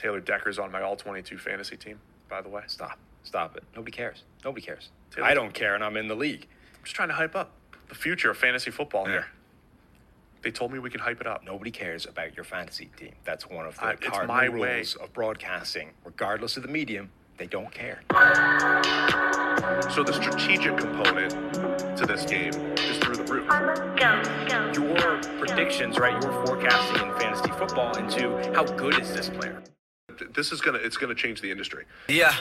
Taylor Decker's on my all 22 fantasy team, by the way. Stop. Stop it. Nobody cares. Nobody cares. Taylor- I don't care, and I'm in the league. I'm just trying to hype up the future of fantasy football Yeah. here. They told me we could hype it up. Nobody cares about your fantasy team. That's one of the Uh, it's cardinal my way. rules of broadcasting. Regardless of the medium, they don't care. So the strategic component to this game is through the roof. Go, go, Your predictions, right? Your forecasting in fantasy football into how good is this player? This is gonna it's gonna change the industry. Yeah,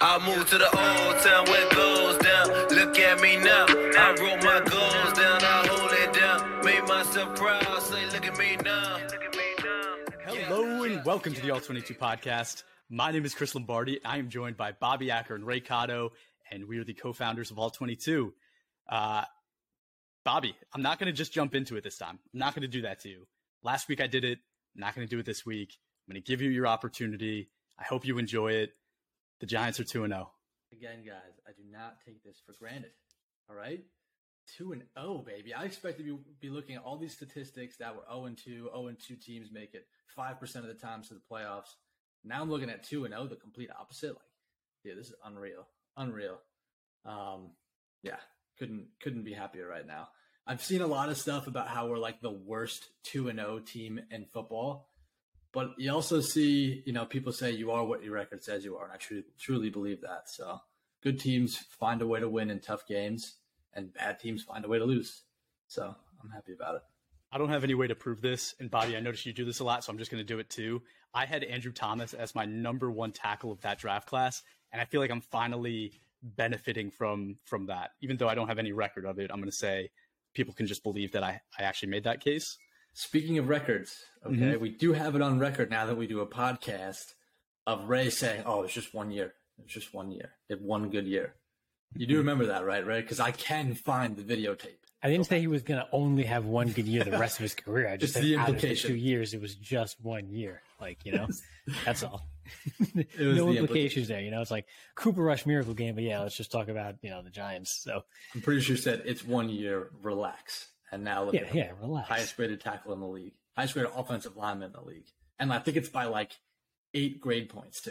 I moved to the old town where it goes down. Look at me now. I wrote my goals down, I hold it down. Made myself proud, say, look at me now. Look at me now. Hello and welcome to the All 22 podcast. My name is Chris Lombardi. I am joined by Bobby Acker and Ray Cotto, and we are the co-founders of All 22. Uh, Bobby, I'm not going to just jump into it this time. I'm not going to do that to you. Last week I did it. I'm not going to do it this week. I'm going to give you your opportunity. I hope you enjoy it. The Giants are 2 and oh. 0. Again, guys, I do not take this for granted. All right? 2 and 0, baby. I expect to be, looking at all these statistics that were 0 and 2, 0 and 2 teams make it 5% of the times to the playoffs. Now I'm looking at 2 and 0, the complete opposite. Like, yeah, this is unreal. Unreal. Um, yeah, couldn't couldn't be happier right now. I've seen a lot of stuff about how we're like the worst 2 and 0 team in football. But you also see, you know, people say you are what your record says you are, and I truly truly believe that. So good teams find a way to win in tough games, and bad teams find a way to lose. So I'm happy about it. I don't have any way to prove this. And Bobby, I noticed you do this a lot, so I'm just going to do it too. I had Andrew Thomas as my number one tackle of that draft class, and I feel like I'm finally benefiting from from that. Even though I don't have any record of it, I'm going to say people can just believe that I, I actually made that case. Speaking of records, okay, mm-hmm. we do have it on record now that we do a podcast of Ray saying, "Oh, it's just one year. It's just one year. It one good year." You do mm-hmm. remember that, right, Ray? Because I can find the videotape. I didn't say he was going to only have one good year the rest of his career. I just It's said the out of the two years, it was just one year. Like you know, that's all. no the implications implication. there. You know, it's like Cooper Rush miracle game, but yeah, let's just talk about you know the Giants. So I'm pretty sure you said it's one year. Relax. And now look yeah, at him. yeah, relax. highest graded tackle in the league, highest rated offensive lineman in the league, and I think it's by like eight grade points too.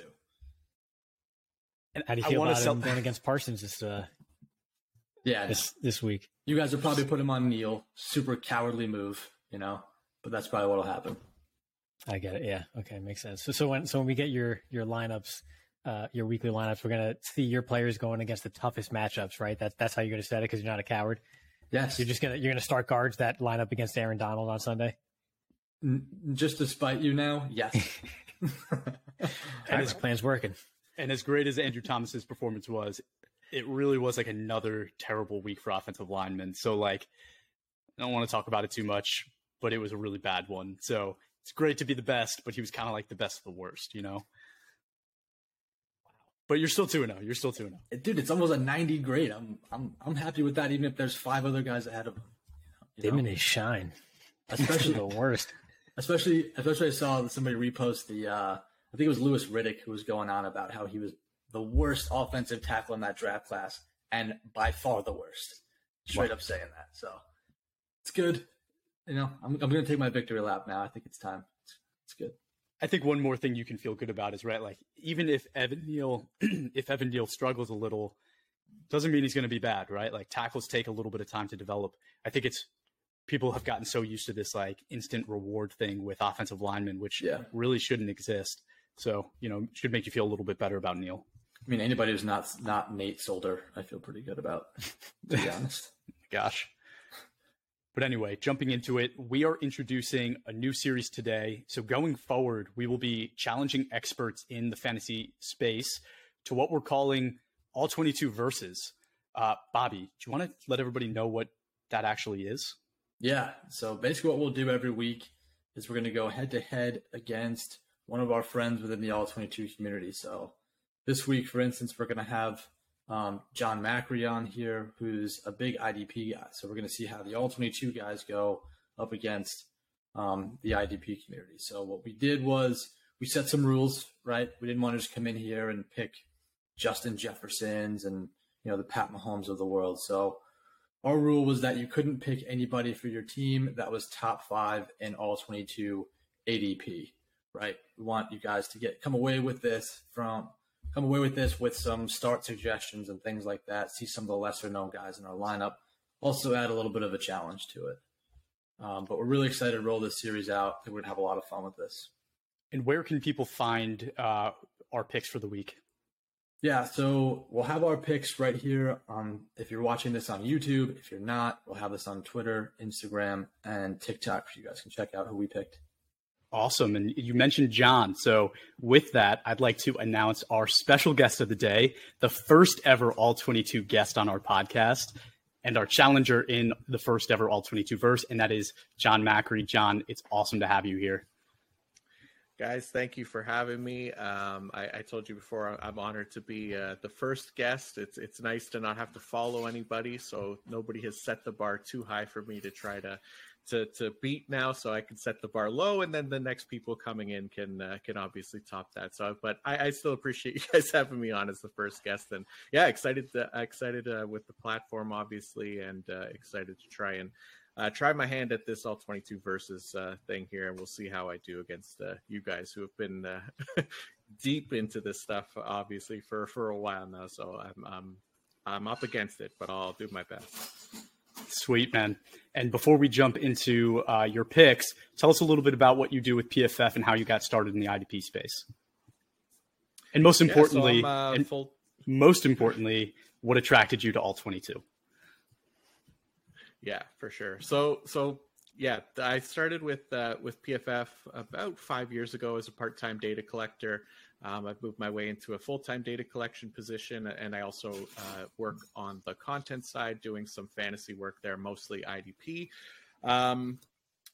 And How do you I feel wanna about sell- him going against Parsons this uh, Yeah, this this week? you guys will probably put him on Neal. Super cowardly move, you know, but that's probably what'll happen. I get it. Yeah. Okay, makes sense. So so when so when we get your your lineups, uh, your weekly lineups, we're gonna see your players going against the toughest matchups, right? That's that's how you're gonna set it because you're not a coward. Yes, You're just gonna you're gonna start guards that line up against Aaron Donald on Sunday. N- just to spite you now. Yes, And his plan's working. And as great as Andrew Thomas's performance was, it really was like another terrible week for offensive linemen. So like I don't want to talk about it too much, but it was a really bad one. So it's great to be the best, but he was kind of like the best of the worst, you know. But you're still 2 0. You're still 2 0. dude, it's almost a ninety grade. I'm I'm I'm happy with that, even if there's five other guys ahead of him. You know? Diminish shine. Especially the worst. especially especially I saw somebody repost the uh I think it was Louis Riddick who was going on about how he was the worst offensive tackle in that draft class and by far the worst. Straight up saying that. So it's good. You know, I'm I'm gonna take my victory lap now. I think it's time. It's, it's good. I think one more thing you can feel good about is right, like even if Evan Neal, if Evan Neal struggles a little, doesn't mean he's going to be bad, right? Like tackles take a little bit of time to develop. I think it's people have gotten so used to this like instant reward thing with offensive linemen, which Yeah. really shouldn't exist. So you know, should make you feel a little bit better about Neal. I mean anybody who's not not Nate Solder, I feel pretty good about, to be honest. Gosh. But anyway, jumping into it, we are introducing a new series today. So going forward, we will be challenging experts in the fantasy space to what we're calling all 22 verses. Uh, Bobby, do you want to let everybody know what that actually is? Yeah. So basically, what we'll do every week is we're going to go head to head against one of our friends within the All 22 community. So this week, for instance, we're going to have um, Jon Macri on here, who's a big IDP guy. So we're going to see how the All 22 guys go up against um, the IDP community. So what we did was we set some rules, right? We didn't want to just come in here and pick Justin Jeffersons and you know the Pat Mahomes of the world. So our rule was that you couldn't pick anybody for your team that was top five in all 22 ADP. right? We want you guys to get come away with this from come away with this with some start suggestions and things like that. See some of the lesser known guys in our lineup. Also add a little bit of a challenge to it. Um, but we're really excited to roll this series out. I think we're gonna have a lot of fun with this. And where can people find uh, our picks for the week? Yeah, so we'll have our picks right here on if you're watching this on YouTube. If you're not, we'll have this on Twitter, Instagram, and TikTok so you guys can check out who we picked. Awesome. And you mentioned Jon. So, with that, I'd like to announce our special guest of the day, the first ever All 22 guest on our podcast, and our challenger in the first ever All 22 verse, and that is Jon Macri. Jon, it's awesome to have you here. Guys, thank you for having me. Um, I, I, told you before, I'm honored to be uh, the first guest. It's it's nice to not have to follow anybody, so nobody has set the bar too high for me to try to to to beat now. So I can set the bar low, and then the next people coming in can uh, can obviously top that. So, but I, I, still appreciate you guys having me on as the first guest, and yeah, excited to, excited uh, with the platform, obviously, and uh, excited to try and uh, try my hand at this all 22 versus uh, thing here, and we'll see how I do against uh, you guys who have been uh, deep into this stuff, obviously for for a while now. So I'm I'm I'm up against it, but I'll do my best. Sweet man. And before we jump into uh, your picks, tell us a little bit about what you do with PFF and how you got started in the IDP space. And most importantly, yeah, so uh, and full- most importantly, what attracted you to all 22? Yeah, for sure. So so yeah, I started with uh, with PFF about five years ago as a part time data collector. Um, I've moved my way into a full time data collection position, and I also uh, work on the content side, doing some fantasy work there, mostly IDP. Um,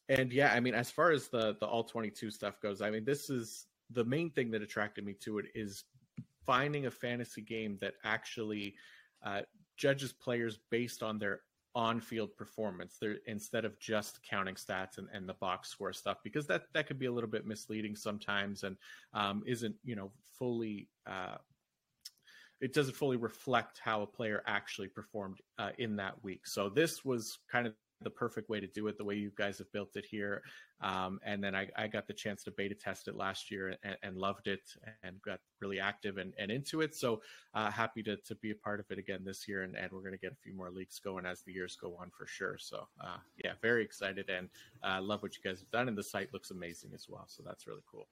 and yeah, I mean, as far as the the all twenty two stuff goes, I mean, this is the main thing that attracted me to it is finding a fantasy game that actually uh, judges players based on their on-field performance. There instead of just counting stats and, and the box score stuff because that that could be a little bit misleading sometimes and um, isn't you know fully uh, it doesn't fully reflect how a player actually performed uh, in that week. So this was kind of the perfect way to do it the way you guys have built it here. Um, and then I, I, got the chance to beta test it last year and, and loved it and got really active and, and into it. So uh, happy to, to be a part of it again this year and, and we're going to get a few more leaks going as the years go on for sure. So uh, yeah very excited and uh, love what you guys have done and the site looks amazing as well. So that's really cool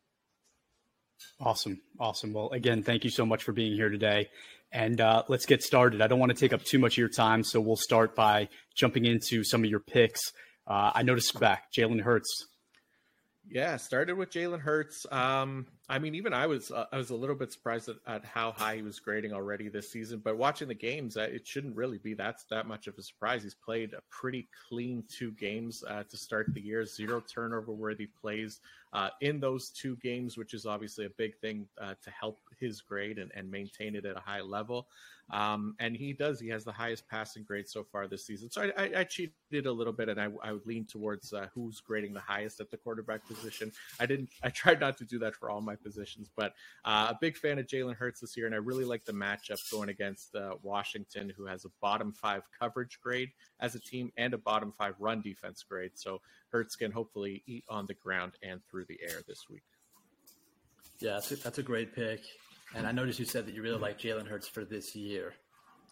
Awesome. Awesome. Well, again, thank you so much for being here today. And uh, let's get started. I don't want to take up too much of your time, so we'll start by jumping into some of your picks. Uh, I noticed back Jalen Hurts yeah, started with Jalen Hurts. Um, I mean, even I was uh, I was a little bit surprised at, at, how high he was grading already this season. But watching the games, uh, it shouldn't really be that that much of a surprise. He's played a pretty clean two games uh, to start the year, zero turnover worthy plays uh, in those two games, which is obviously a big thing uh, to help his grade and, and maintain it at a high level. Um, and he does. He has the highest passing grade so far this season. So I, I, I cheated a little bit, and I, I would lean towards uh, who's grading the highest at the quarterback position. I didn't. I tried not to do that for all my positions, but uh, a big fan of Jalen Hurts this year, and I really like the matchup going against uh, Washington, who has a bottom five coverage grade as a team and a bottom five run defense grade. So Hurts can hopefully eat on the ground and through the air this week. Yeah, that's a, that's a great pick. And I noticed you said that you really like Jalen Hurts for this year.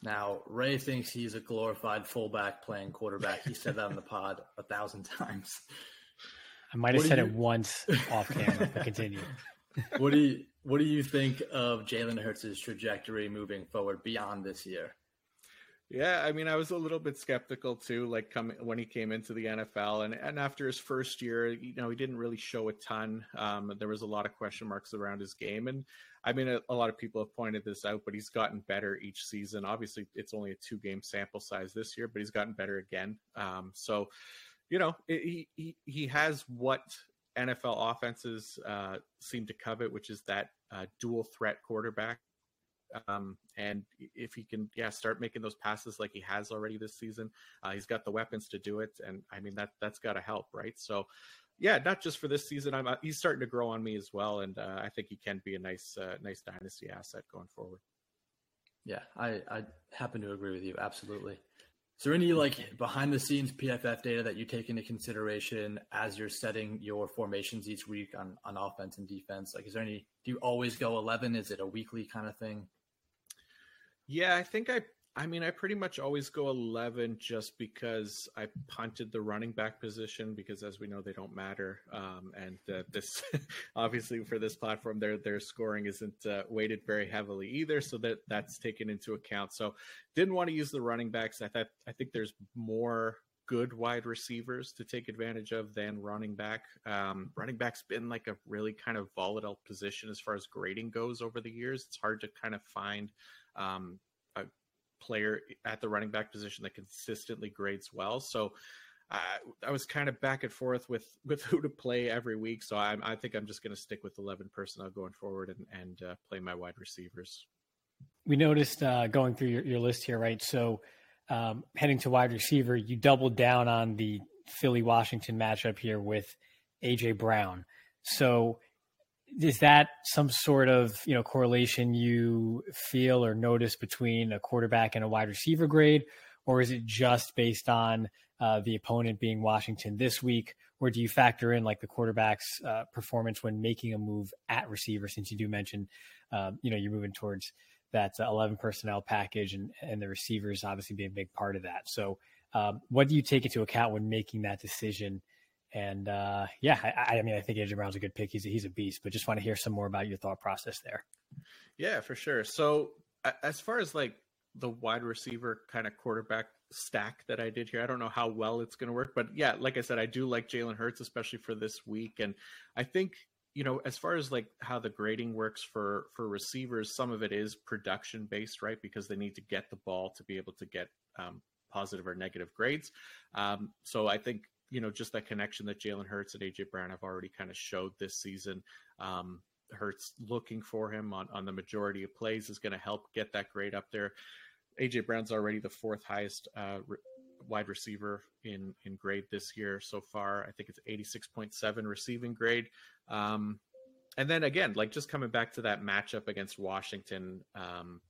Now, Ray thinks he's a glorified fullback playing quarterback. He said that on the pod a thousand times. I might have said you... it once off camera, but continue. What do you what do you think of Jalen Hurts' trajectory moving forward beyond this year? Yeah, I mean, I was a little bit skeptical too, like coming when he came into the NFL, and and after his first year, you know, he didn't really show a ton. Um, there was a lot of question marks around his game, and I mean, a, a, lot of people have pointed this out, but he's gotten better each season. Obviously, it's only a two game sample size this year, but he's gotten better again. Um, so, you know, it, he, he, he has what NFL offenses uh, seem to covet, which is that uh, dual threat quarterback. Um, and if he can, yeah, start making those passes like he has already this season, uh, he's got the weapons to do it. And I mean, that that's got to help, right? So, yeah, not just for this season. I'm uh, he's starting to grow on me as well, and uh, I think he can be a nice uh, nice dynasty asset going forward. Yeah, I I happen to agree with you absolutely. Is there any like behind the scenes PFF data that you take into consideration as you're setting your formations each week on, on offense and defense? Like, is there any, do you always go 11? Is it a weekly kind of thing? Yeah, I think I I mean, I pretty much always go 11 just because I punted the running back position because, as we know, they don't matter. Um, and uh, this, obviously, for this platform, their their scoring isn't uh, weighted very heavily either, so that that's taken into account. So, didn't want to use the running backs. I thought I think there's more good wide receivers to take advantage of than running back. Um, running back's been like a really kind of volatile position as far as grading goes over the years. It's hard to kind of find. Um, player at the running back position that consistently grades well. So uh, I was kind of back and forth with with who to play every week. So I, I think I'm just going to stick with 11 personnel going forward and and uh, play my wide receivers. We noticed uh, going through your, your list here, right? So um, heading to wide receiver, you doubled down on the Philly Washington matchup here with AJ Brown. So is that some sort of you know correlation you feel or notice between a quarterback and a wide receiver grade, or is it just based on uh, the opponent being Washington this week, or do you factor in like the quarterback's uh, performance when making a move at receiver? Since you do mention, um, you know, you're moving towards that uh, 11 personnel package, and and the receivers obviously being a big part of that. So, um, what do you take into account when making that decision? And uh, yeah, I, I, mean, I think AJ Brown's a good pick. He's a, he's a beast, but just want to hear some more about your thought process there. Yeah, for sure. So as far as like the wide receiver kind of quarterback stack that I did here, I don't know how well it's going to work, but yeah, like I said, I do like Jalen Hurts, especially for this week, and I think you know as far as like how the grading works for for receivers some of it is production based right because they need to get the ball to be able to get um, positive or negative grades um, so i think you know, just that connection that Jalen Hurts and AJ Brown have already kind of showed this season. Um, Hurts looking for him on, on the majority of plays is going to help get that grade up there. AJ Brown's already the fourth highest uh, re- wide receiver in in grade this year so far. I think it's 86.7 receiving grade. Um, and then again, like just coming back to that matchup against Washington, um,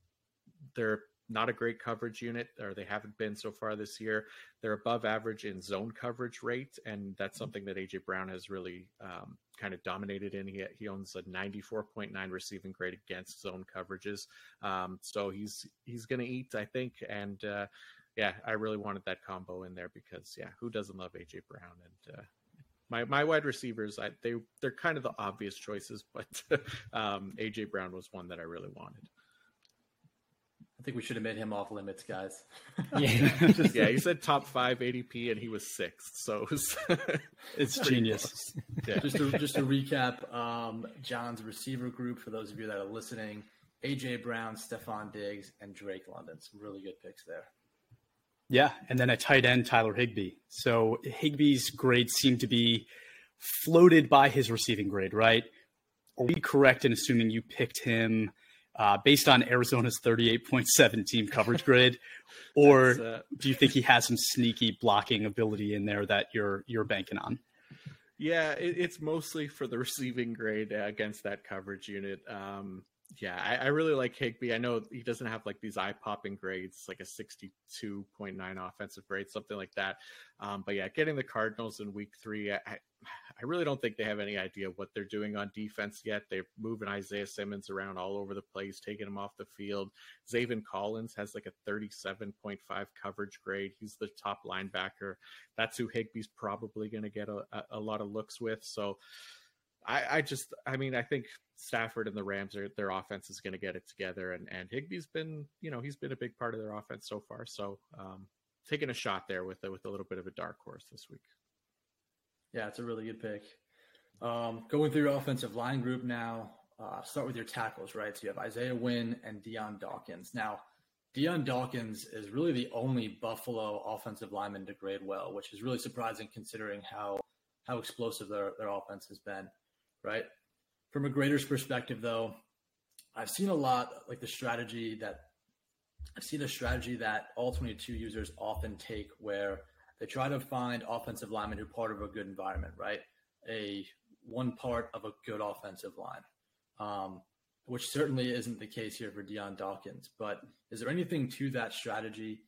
they're not a great coverage unit, or they haven't been so far this year. They're above average in zone coverage rate, and that's something that AJ Brown has really um, kind of dominated in. He, he owns a 94.9 receiving grade against zone coverages, um, so he's he's going to eat, I think. And uh, yeah, I really wanted that combo in there because yeah, who doesn't love AJ Brown? And uh, my my wide receivers, I, they they're kind of the obvious choices, but um, AJ Brown was one that I really wanted. I think we should have made him off limits, guys. yeah, yeah. He said top five ADP, and he was sixth, so it was, it's genius. Yeah. Just to just to recap, um, Jon's receiver group for those of you that are listening: AJ Brown, Stefon Diggs, and Drake London. Some really good picks there. Yeah, and then a tight end, Tyler Higbee. So Higbee's grades seem to be floated by his receiving grade, right? Are we correct in assuming you picked him? Uh, based on Arizona's 38.7 team coverage grid, or uh, do you think he has some sneaky blocking ability in there that you're you're banking on? Yeah, it, it's mostly for the receiving grade against that coverage unit. Um, yeah, I, I, really like Higbee. I know he doesn't have like these eye popping grades, like a 62.9 offensive grade, something like that. Um, but yeah, getting the Cardinals in week three, I, I really don't think they have any idea what they're doing on defense yet. They're moving Isaiah Simmons around all over the place, taking him off the field. Zaven Collins has like a 37.5 coverage grade. He's the top linebacker. That's who Higbee's probably going to get a, a, a lot of looks with. So, I, I, just, I mean, I think Stafford and the Rams are their offense is going to get it together, and and Higbee's been, you know, he's been a big part of their offense so far. So, um, taking a shot there with with a little bit of a dark horse this week. Yeah, it's a really good pick. Um, going through your offensive line group now. Uh, start with your tackles, right? So you have Isaiah Wynn and Dion Dawkins. Now, Dion Dawkins is really the only Buffalo offensive lineman to grade well, which is really surprising considering how how explosive their, their offense has been right? From a grader's perspective, though, I've seen a lot like the strategy that I've seen the strategy that all 22 users often take where they try to find offensive linemen who are part of a good environment, right? A one part of a good offensive line, um, which certainly isn't the case here for Dion Dawkins. But is there anything to that strategy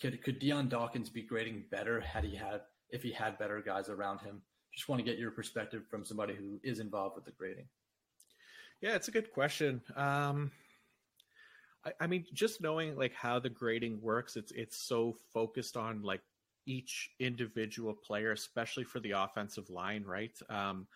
could could Dion Dawkins be grading better had he had if he had better guys around him? Just want to get your perspective from somebody who is involved with the grading. Yeah, it's a good question. Um, I, I mean, just knowing like how the grading works, it's it's so focused on like each individual player, especially for the offensive line, right? Um,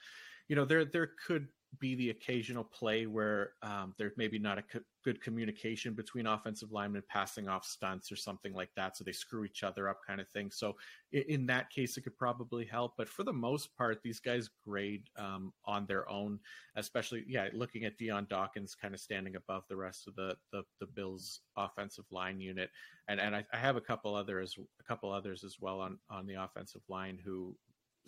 you know, there there could be the occasional play where um, there's maybe not a co- good communication between offensive linemen passing off stunts or something like that. So they screw each other up, kind of thing. So in, in that case, it could probably help. But for the most part, these guys grade um, on their own, especially, yeah, looking at Dion Dawkins kind of standing above the rest of the, the, the Bills offensive line unit. And, and I, I have a couple others, a couple others as well on, on the offensive line who,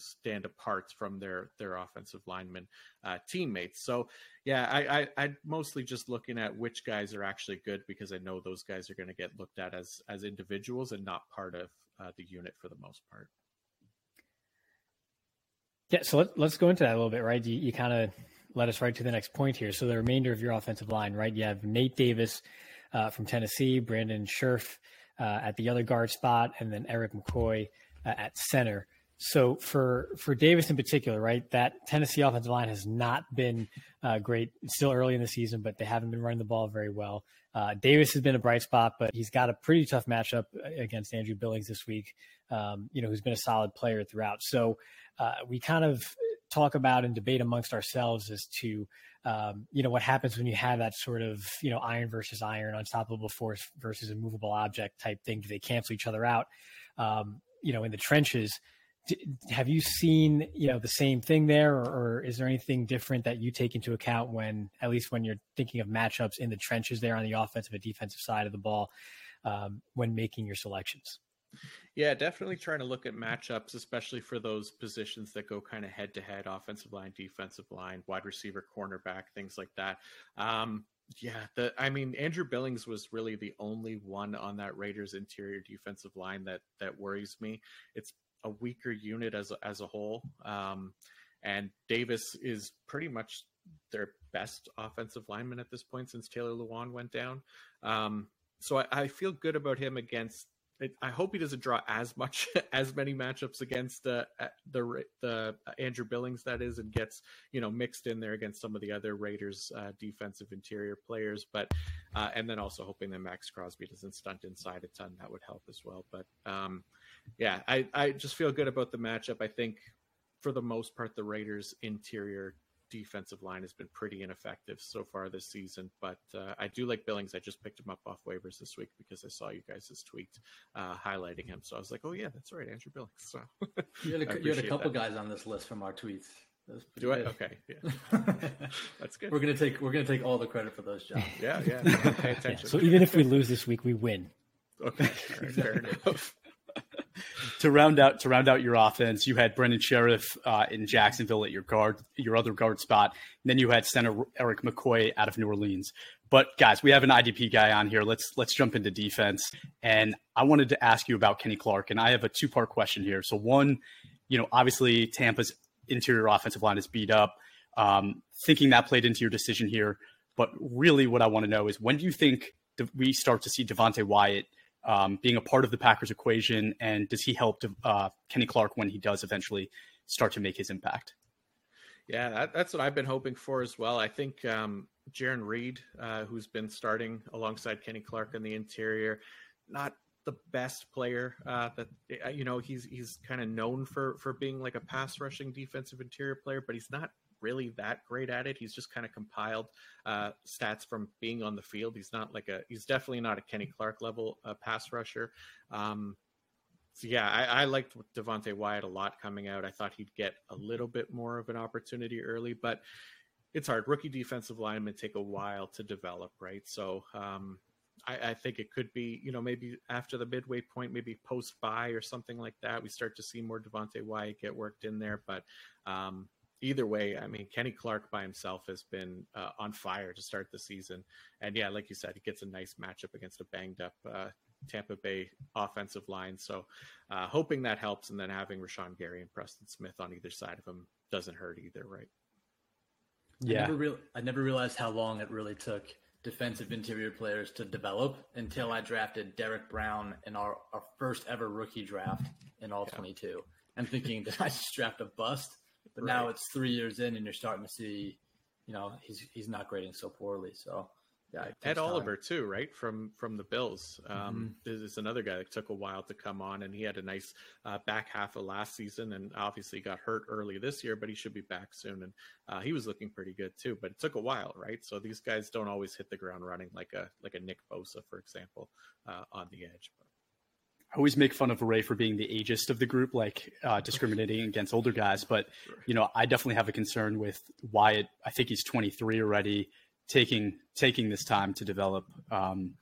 stand apart from their their offensive lineman uh, teammates. So yeah, I, I I'm mostly just looking at which guys are actually good because I know those guys are going to get looked at as as individuals and not part of uh, the unit for the most part. Yeah, so let, let's go into that a little bit, right? You, you kind of led us right to the next point here. So the remainder of your offensive line, right? You have Nate Davis uh, from Tennessee, Brandon Scherff uh, at the other guard spot, and then Erik McCoy uh, at center. So for for Davis in particular, right, that Tennessee offensive line has not been uh, great. It's still early in the season, but they haven't been running the ball very well. Uh, Davis has been a bright spot, but he's got a pretty tough matchup against Andrew Billings this week. Um, you know, who's been a solid player throughout. So uh, we kind of talk about and debate amongst ourselves as to um, you know what happens when you have that sort of you know iron versus iron, unstoppable force versus a movable object type thing. Do they cancel each other out? Um, you know, in the trenches have you seen you know the same thing there or, or, is there anything different that you take into account when at least when you're thinking of matchups in the trenches there on the offensive and defensive side of the ball um, when making your selections yeah definitely trying to look at matchups especially for those positions that go kind of head to head offensive line defensive line wide receiver cornerback things like that um, yeah, the I mean Andrew Billings was really the only one on that Raiders interior defensive line that that worries me. It's a weaker unit as a, as a whole. Um, and Davis is pretty much their best offensive lineman at this point since Taylor Lewan went down. Um, so I, I, feel good about him against. I hope he doesn't draw as much as many matchups against the the the Andrew Billings that is, and gets you know mixed in there against some of the other Raiders uh, defensive interior players. But uh, and then also hoping that Maxx Crosby doesn't stunt inside a ton. That would help as well. But um, yeah, I, I just feel good about the matchup. I think for the most part, the Raiders' interior defensive line has been pretty ineffective so far this season. But uh, I do like Billings. I just picked him up off waivers this week because I saw you guys' tweet uh, highlighting him. So I was like, oh, yeah, that's right, Andrew Billings. So you had a, you had a couple that. guys on this list from our tweets. Do good. I? Okay, yeah, that's good. We're gonna take we're gonna take all the credit for those jobs. yeah, yeah. Pay attention. Yeah, so even if we lose this week, we win. Okay, right, fair enough to round out to round out your offense, you had Brandon Scherff uh, in Jacksonville at your guard, your other guard spot. And then you had center Erik McCoy out of New Orleans. But guys, we have an IDP guy on here. Let's let's jump into defense. And I wanted to ask you about Kenny Clark, and I have a two part question here. So one, you know, obviously Tampa's interior offensive line is beat up. Um, thinking that played into your decision here, but really, what I want to know is when do you think we start to see Devonte Wyatt? Um, being a part of the Packers equation, and does he help to, uh, Kenny Clark when he does eventually start to make his impact? Yeah, that, that's what I've been hoping for as well. I think um, Jarran Reed, uh, who's been starting alongside Kenny Clark in the interior, not the best player uh, that uh, you know he's he's kind of known for for being like a pass rushing defensive interior player, but he's not really that great at it. He's just kind of compiled uh, stats from being on the field. He's not like a he's definitely not a Kenny Clark level uh, pass rusher. Um, so yeah, I, I liked Devonte Wyatt a lot coming out. I thought he'd get a little bit more of an opportunity early, but it's hard. Rookie defensive linemen take a while to develop, right? So um, I, I, think it could be, you know, maybe after the midway point, maybe post bye or something like that, we start to see more Devonte Wyatt get worked in there. But um, either way, I mean, Kenny Clark by himself has been uh, on fire to start the season. And yeah, like you said, he gets a nice matchup against a banged up uh, Tampa Bay offensive line. So uh, hoping that helps. And then having Rashan Gary and Preston Smith on either side of him doesn't hurt either, right? Yeah. I never, re- I never realized how long it really took defensive interior players to develop until I drafted Derrick Brown in our, our first ever rookie draft in all yeah. 22. And thinking, did I just draft a bust? But right. now it's three years in, and you're starting to see, you know, he's he's not grading so poorly. So yeah, Ed Oliver too, right from from the Bills. Um, mm-hmm. Is another guy that took a while to come on, and he had a nice uh, back half of last season, and obviously got hurt early this year, but he should be back soon, and uh, he was looking pretty good too. But it took a while, right? So these guys don't always hit the ground running like a like a Nick Bosa, for example, uh, on the edge. I always make fun of Ray for being the ageist of the group, like uh, discriminating against older guys. But you know, I definitely have a concern with Wyatt. I think he's 23 already taking taking this time to develop. Um,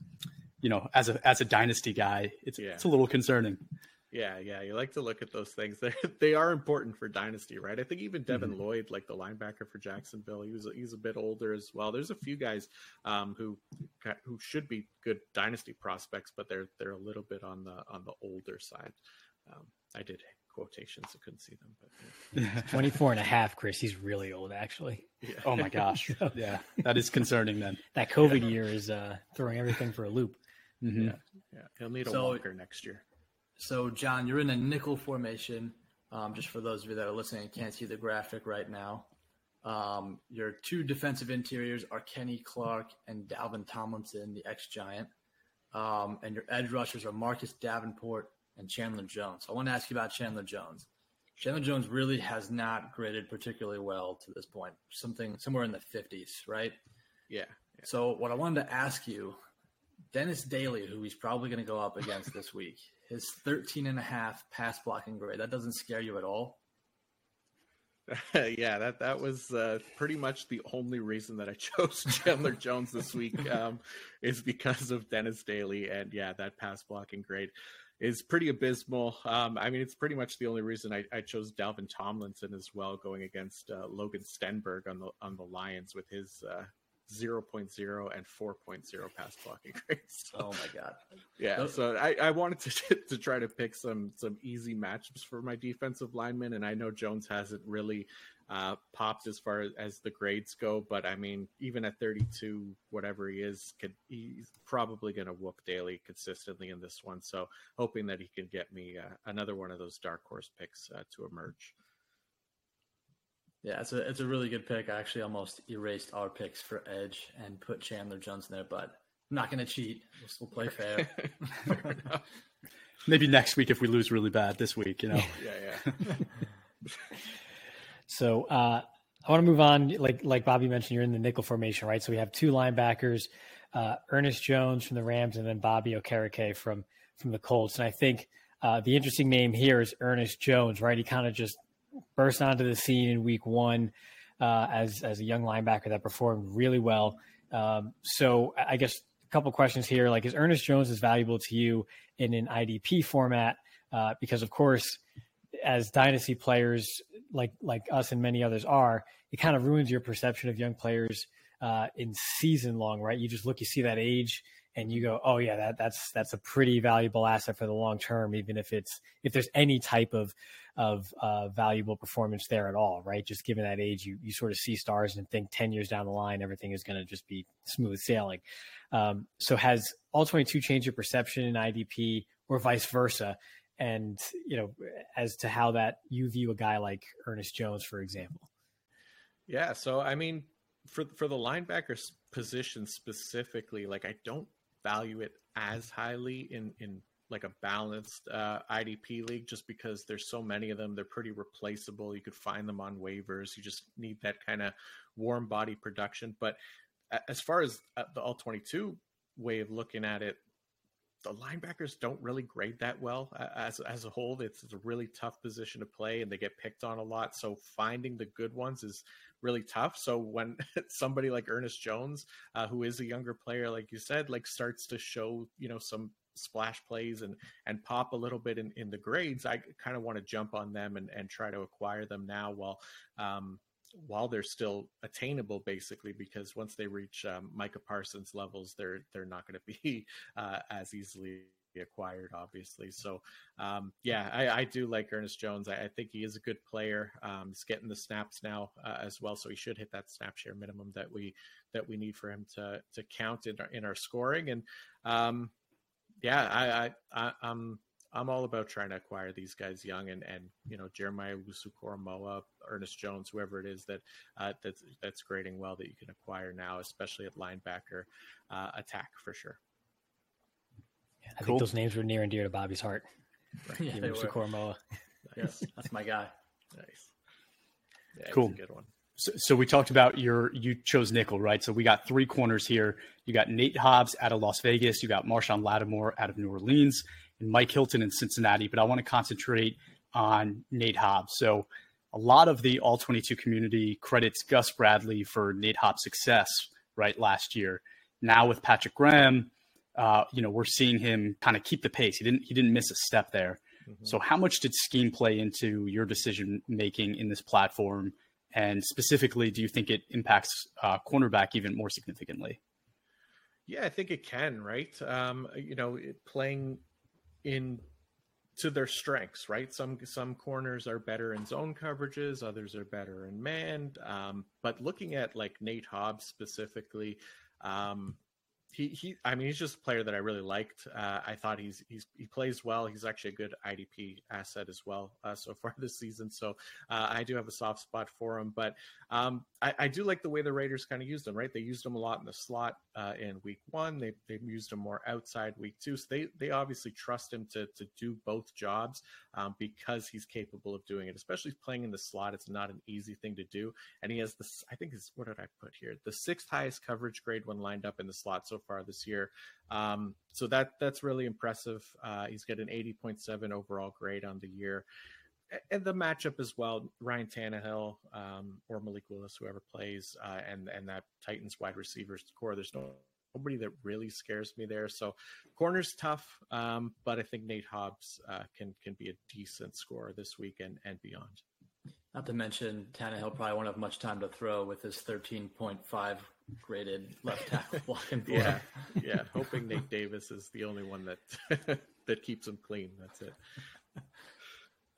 you know, as a as a dynasty guy, it's yeah. it's a little concerning. Yeah, yeah, you like to look at those things. They they are important for dynasty, right? I think even Devin mm-hmm. Lloyd, like the linebacker for Jacksonville, he was he's a bit older as well. There's a few guys um, who who should be good dynasty prospects, but they're they're a little bit on the on the older side. Um, I did quotations. I couldn't see them, but yeah. 24 and a half, Chris. He's really old, actually. Yeah. Oh my gosh. yeah. That is concerning then. That COVID year is uh, throwing everything for a loop. Mm-hmm. Yeah. Yeah. He'll need a so, walker next year. So, Jon, you're in a nickel formation. Um, just for those of you that are listening and can't see the graphic right now, um, your two defensive interiors are Kenny Clark and Dalvin Tomlinson, the ex Giant. Um, and your edge rushers are Marcus Davenport and Chandler Jones. I want to ask you about Chandler Jones. Chandler Jones really has not graded particularly well to this point. Something somewhere in the 50s, right? Yeah. yeah. So what I wanted to ask you, Dennis Daly, who he's probably going to go up against this week, his 13 and a half pass blocking grade. That doesn't scare you at all? yeah, that that was uh, pretty much the only reason that I chose Chandler Jones this week um, is because of Dennis Daly and yeah, that pass blocking grade is pretty abysmal. Um, I mean, it's pretty much the only reason I, I chose Dalvin Tomlinson as well, going against uh, Logan Stenberg on the on the Lions with his uh, 0.0 and 4.0 pass blocking grades. So, oh my god! Yeah, so I, I wanted to to try to pick some some easy matchups for my defensive linemen, and I know Jones hasn't really uh, popped as far as the grades go. But I mean, even at 32, whatever he is, could he's probably going to whoop Daly consistently in this one. So hoping that he can get me uh, another one of those dark horse picks uh, to emerge. Yeah, it's a it's a really good pick. I actually almost erased our picks for Edge and put Chandler Jones in there, but I'm not going to cheat. We'll still play fair. fair Maybe next week if we lose really bad this week, you know. yeah, yeah. So uh, I want to move on. Like like Bobby mentioned, you're in the nickel formation, right? So we have two linebackers, uh, Ernest Jones from the Rams, and then Bobby Okereke from from the Colts. And I think uh, the interesting name here is Ernest Jones, right? He kind of just burst onto the scene in Week One uh, as as a young linebacker that performed really well. Um, so I guess a couple questions here: like, is Ernest Jones as valuable to you in an IDP format? Uh, because of course as dynasty players like like us and many others are, it kind of ruins your perception of young players uh, in season long, right? You just look, you see that age, and you go, oh yeah, that that's that's a pretty valuable asset for the long term, even if it's if there's any type of of uh, valuable performance there at all, right? Just given that age, you you sort of see stars and think ten years down the line, everything is going to just be smooth sailing. Um, so has all 22 changed your perception in IDP or vice versa? and you know as to how that you view a guy like Ernest Jones, for example. Yeah, so I mean, for for the linebacker position specifically, like I don't value it as highly in in like a balanced uh, IDP league, just because there's so many of them. They're pretty replaceable. You could find them on waivers. You just need that kind of warm body production. But as far as uh, the all 22 way of looking at it, the linebackers don't really grade that well as as a whole. It's, it's, a really tough position to play, and they get picked on a lot. So finding the good ones is really tough. So when somebody like Ernest Jones, uh, who is a younger player, like you said, like starts to show you know some splash plays and and pop a little bit in, in the grades, I kind of want to jump on them and and try to acquire them now while um, while they're still attainable, basically, because once they reach um, Micah Parsons levels, they're they're not going to be uh, as easily acquired, obviously. So, um, yeah, I, I, do like Ernest Jones. I, I, think he is a good player. Um, he's getting the snaps now uh, as well, so he should hit that snap share minimum that we that we need for him to to count in our, in our scoring. And um, yeah, I, I, I I'm I'm all about trying to acquire these guys young and and you know Jeremiah Owusu-Koramoah, Ernest Jones, whoever it is that uh, that's that's grading well that you can acquire now, especially at linebacker uh, attack for sure. Yeah, I cool. think those names were near and dear to Bobby's heart. Right. yeah, Owusu-Koramoah. Yes, that's my guy. Nice. Yeah, cool. good one. So, so, we talked about your you chose nickel, right? So we got three corners here. You got Nate Hobbs out of Las Vegas. You got Marshon Lattimore out of New Orleans, and Mike Hilton in Cincinnati. But I want to concentrate on Nate Hobbs. So a lot of the All 22 community credits Gus Bradley for Nate Hobbs' success right last year. Now with Patrick Graham, uh, you know we're seeing him kind of keep the pace. He didn't he didn't miss a step there. Mm-hmm. So how much did scheme play into your decision making in this platform? And specifically, do you think it impacts uh, cornerback even more significantly? Yeah, I think it can. Right, um, you know, playing in to their strengths, right? Some some corners are better in zone coverages, others are better in man. Um, but looking at like Nate Hobbs specifically, um, he he I mean he's just a player that I really liked. Uh, I thought he's he's he plays well. He's actually a good IDP asset as well uh, so far this season. So uh, I do have a soft spot for him. But um, I, I, do like the way the Raiders kind of used him. Right, they used him a lot in the slot uh, in Week One. They they used him more outside Week Two. So they they obviously trust him to to do both jobs um, because he's capable of doing it. Especially playing in the slot, it's not an easy thing to do. And he has this. I think is what did I put here? The sixth highest coverage grade when lined up in the slot so far this year. Um, so that that's really impressive. Uh, he's got an 80.7 overall grade on the year. And the matchup as well, Ryan Tannehill um, or Malik Willis, whoever plays, uh, and and that Titans wide receivers corps. There's no nobody that really scares me there. So corner's tough, um, but I think Nate Hobbs uh, can can be a decent scorer this week and, and beyond. Not to mention Tannehill probably won't have much time to throw with his 13.5 graded left tackle for yeah, yeah. Hoping Nate Davis is the only one that that keeps him clean. That's it.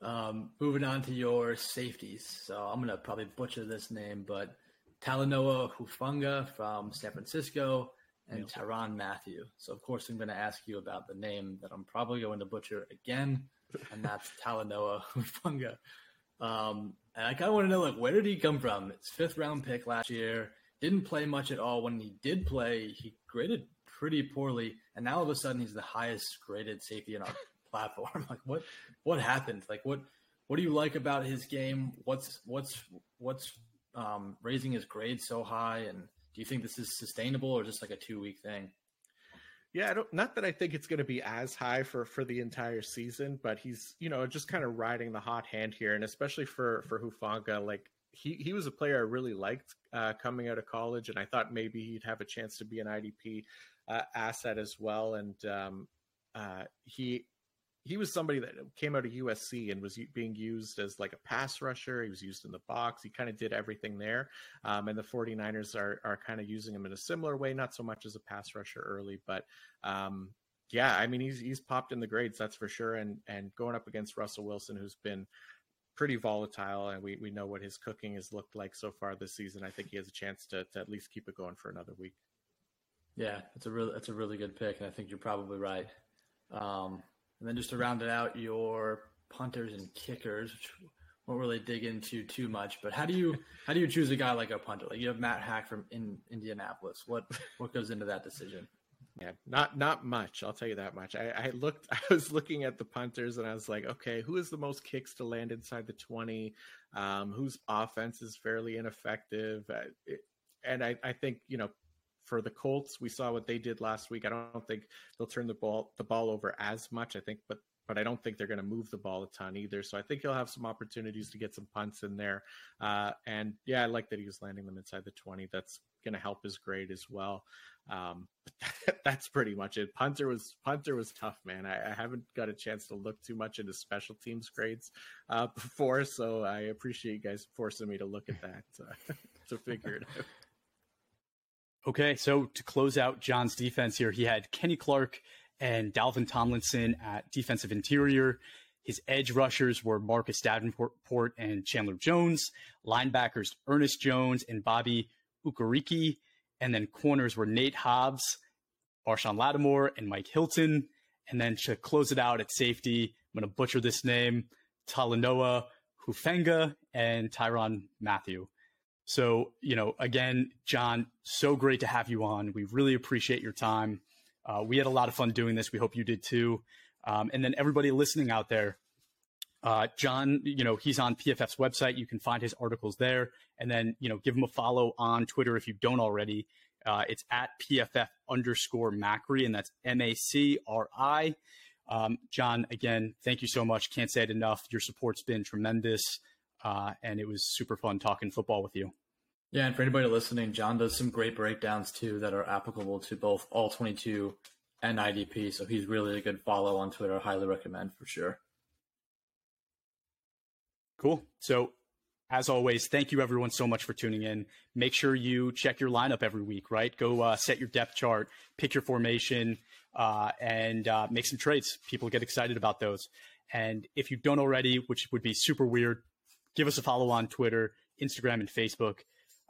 Um, moving on to your safeties. So I'm gonna probably butcher this name, but Talanoa Hufanga from San Francisco and Tyrann Mathieu. So of course I'm gonna ask you about the name that I'm probably going to butcher again, and that's Talanoa Hufanga. Um, and I kind of want to know, like, where did he come from? It's fifth round pick last year didn't play much at all. When he did play, he graded pretty poorly, and now all of a sudden he's the highest graded safety in our platform. Like what what happened? Like what what do you like about his game? What's what's what's um, raising his grade so high? And do you think this is sustainable or just like a two week thing? Yeah, I don't, not that I think it's going to be as high for for the entire season, but he's you know just kind of riding the hot hand here, and especially for for Hufanga, like he he was a player I really liked uh, coming out of college, and I thought maybe he'd have a chance to be an IDP uh, asset as well. And um, uh, he he was somebody that came out of USC and was being used as like a pass rusher. He was used in the box. He kind of did everything there. Um, and the 49ers are, are kind of using him in a similar way, not so much as a pass rusher early, but um, yeah, I mean, he's, he's popped in the grades, that's for sure. And, and going up against Russell Wilson, who's been pretty volatile, and we, we know what his cooking has looked like so far this season. I think he has a chance to, to at least keep it going for another week. Yeah, it's a really it's a really good pick, and I think you're probably right. Um, and then just to round it out, your punters and kickers, which won't really dig into too much, but how do you how do you choose a guy like a punter? Like you have Matt Haack from in Indianapolis. What what goes into that decision? Yeah, not not much. I'll tell you that much. I, I looked. I was looking at the punters, and I was like, okay, who has the most kicks to land inside the twenty? Um, whose offense is fairly ineffective? Uh, it, and I, I think you know, for the Colts, we saw what they did last week. I don't think they'll turn the ball the ball over as much. I think, but but I don't think they're going to move the ball a ton either. So I think he'll have some opportunities to get some punts in there. Uh, and yeah, I like that he was landing them inside the 20. That's going to help his grade as well. Um, that's pretty much it. Punter was punter was tough, man. I, I, haven't got a chance to look too much into special teams grades uh, before, so I appreciate you guys forcing me to look at that uh, to figure it out. Okay, so to close out Jon's defense here, he had Kenny Clark and Dalvin Tomlinson at defensive interior. His edge rushers were Marcus Davenport and Chandler Jones, linebackers Ernest Jones and Bobby Okereke, and then corners were Nate Hobbs, Marshon Lattimore, and Mike Hilton. And then to close it out at safety, I'm going to butcher this name, Talanoa Hufanga and Tyrann Mathieu. So, you know, again, Jon, so great to have you on. We really appreciate your time. Uh, we had a lot of fun doing this. We hope you did too. Um, and then everybody listening out there, uh, Jon, you know, he's on PFF's website. You can find his articles there. And then, you know, give him a follow on Twitter if you don't already. Uh, it's at PFF underscore Macri, and that's M A C R I. Um, Jon, again, thank you so much. Can't say it enough. Your support's been tremendous, uh, and it was super fun talking football with you. Yeah, and for anybody listening, Jon does some great breakdowns too that are applicable to both all 22 and IDP. So he's really a good follow on Twitter. Highly recommend for sure. Cool. So as always, thank you everyone so much for tuning in. Make sure you check your lineup every week, right? Go uh, set your depth chart, pick your formation, uh, and uh, make some trades. People get excited about those. And if you don't already, which would be super weird, give us a follow on Twitter, Instagram, and Facebook.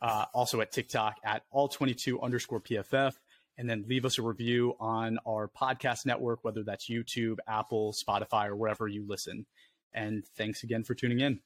Uh, also at TikTok at all22 underscore PFF. And then leave us a review on our podcast network, whether that's YouTube, Apple, Spotify, or wherever you listen. And thanks again for tuning in.